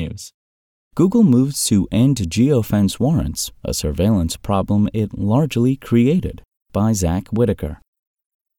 technews. Google moves to end geofence warrants, a surveillance problem it largely created, by Zack Whittaker.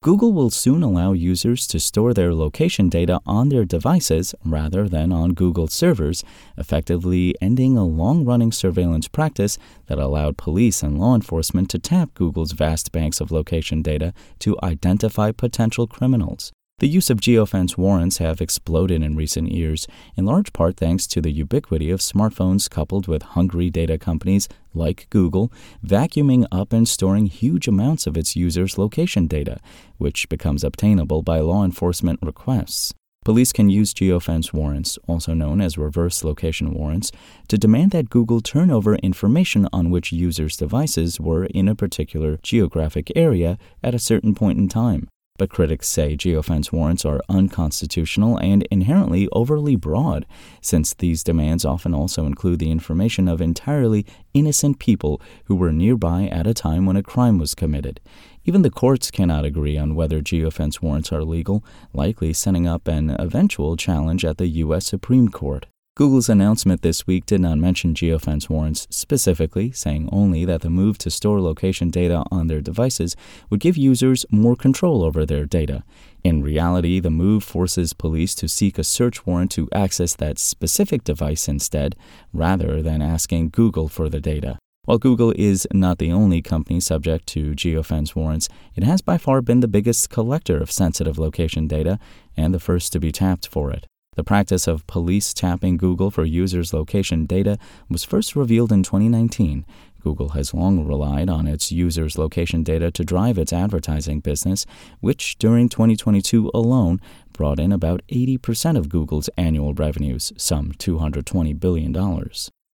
Google will soon allow users to store their location data on their devices rather than on Google servers, effectively ending a long running surveillance practice that allowed police and law enforcement to tap Google's vast banks of location data to identify potential criminals. The use of geofence warrants have exploded in recent years, in large part thanks to the ubiquity of smartphones coupled with hungry data companies like Google vacuuming up and storing huge amounts of its users' location data, which becomes obtainable by law enforcement requests. Police can use geofence warrants, also known as reverse location warrants, to demand that Google turn over information on which users' devices were in a particular geographic area at a certain point in time but critics say geofence warrants are unconstitutional and inherently overly broad, since these demands often also include the information of entirely innocent people who were nearby at a time when a crime was committed. Even the courts cannot agree on whether geofence warrants are legal, likely setting up an eventual challenge at the U.S. Supreme Court. Google's announcement this week did not mention geofence warrants specifically, saying only that the move to store location data on their devices would give users more control over their data. In reality, the move forces police to seek a search warrant to access that specific device instead, rather than asking Google for the data. While Google is not the only company subject to geofence warrants, it has by far been the biggest collector of sensitive location data and the first to be tapped for it. The practice of police tapping Google for users' location data was first revealed in 2019. Google has long relied on its users' location data to drive its advertising business, which during 2022 alone brought in about 80% of Google's annual revenues, some $220 billion.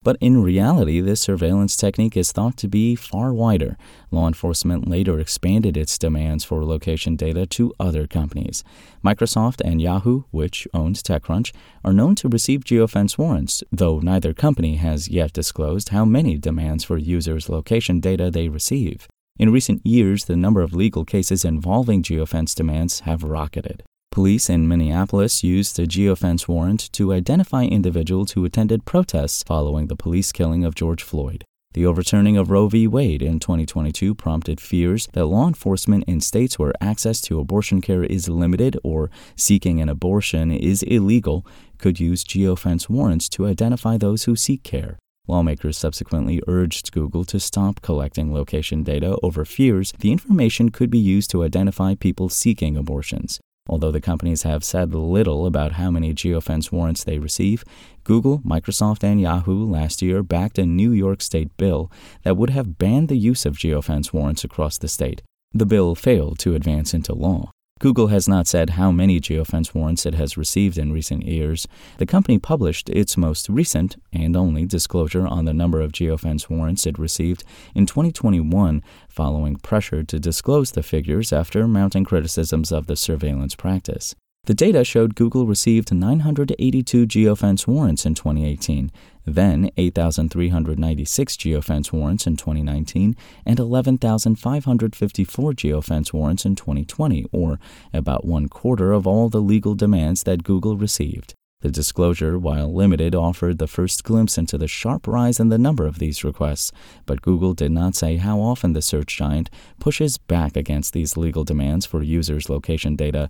But in reality, this surveillance technique is thought to be far wider. Law enforcement later expanded its demands for location data to other companies. Microsoft and Yahoo, which owns TechCrunch, are known to receive geofence warrants, though neither company has yet disclosed how many demands for users' location data they receive. In recent years, the number of legal cases involving geofence demands have rocketed. Police in Minneapolis used a geofence warrant to identify individuals who attended protests following the police killing of George Floyd. The overturning of Roe v. Wade in 2022 prompted fears that law enforcement in states where access to abortion care is limited or seeking an abortion is illegal could use geofence warrants to identify those who seek care. Lawmakers subsequently urged Google to stop collecting location data over fears the information could be used to identify people seeking abortions. Although the companies have said little about how many geofence warrants they receive, Google, Microsoft, and Yahoo last year backed a New York state bill that would have banned the use of geofence warrants across the state. The bill failed to advance into law. Google has not said how many geofence warrants it has received in recent years. The company published its most recent and only disclosure on the number of geofence warrants it received in 2021, following pressure to disclose the figures after mounting criticisms of the surveillance practice. The data showed Google received 982 geofence warrants in 2018, then 8,396 geofence warrants in 2019, and 11,554 geofence warrants in 2020, or about one quarter of all the legal demands that Google received. The disclosure, while limited, offered the first glimpse into the sharp rise in the number of these requests, but Google did not say how often the search giant pushes back against these legal demands for users' location data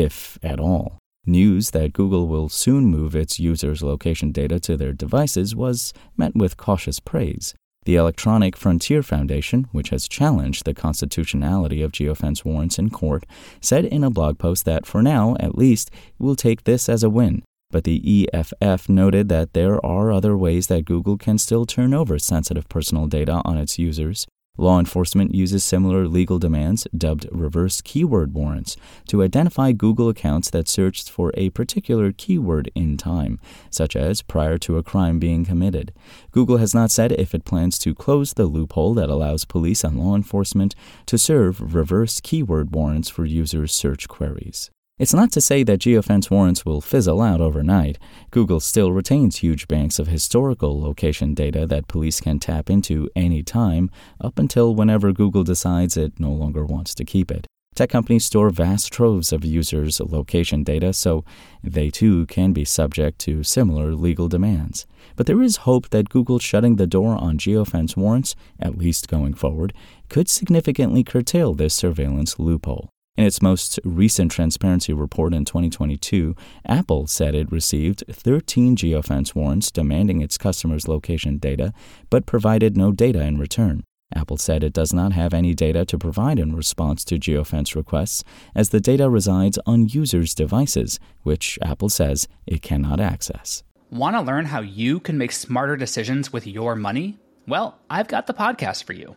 if at all. News that Google will soon move its users' location data to their devices was met with cautious praise. The Electronic Frontier Foundation, which has challenged the constitutionality of geofence warrants in court, said in a blog post that for now, at least, we'll take this as a win. But the EFF noted that there are other ways that Google can still turn over sensitive personal data on its users. Law enforcement uses similar legal demands, dubbed reverse keyword warrants, to identify Google accounts that searched for a particular keyword in time, such as prior to a crime being committed. Google has not said if it plans to close the loophole that allows police and law enforcement to serve reverse keyword warrants for users' search queries. It's not to say that geofence warrants will fizzle out overnight. Google still retains huge banks of historical location data that police can tap into any time, up until whenever Google decides it no longer wants to keep it. Tech companies store vast troves of users' location data, so they too can be subject to similar legal demands. But there is hope that Google shutting the door on geofence warrants, at least going forward, could significantly curtail this surveillance loophole. In its most recent transparency report in 2022, Apple said it received 13 geofence warrants demanding its customers' location data, but provided no data in return. Apple said it does not have any data to provide in response to geofence requests, as the data resides on users' devices, which Apple says it cannot access. Want to learn how you can make smarter decisions with your money? Well, I've got the podcast for you.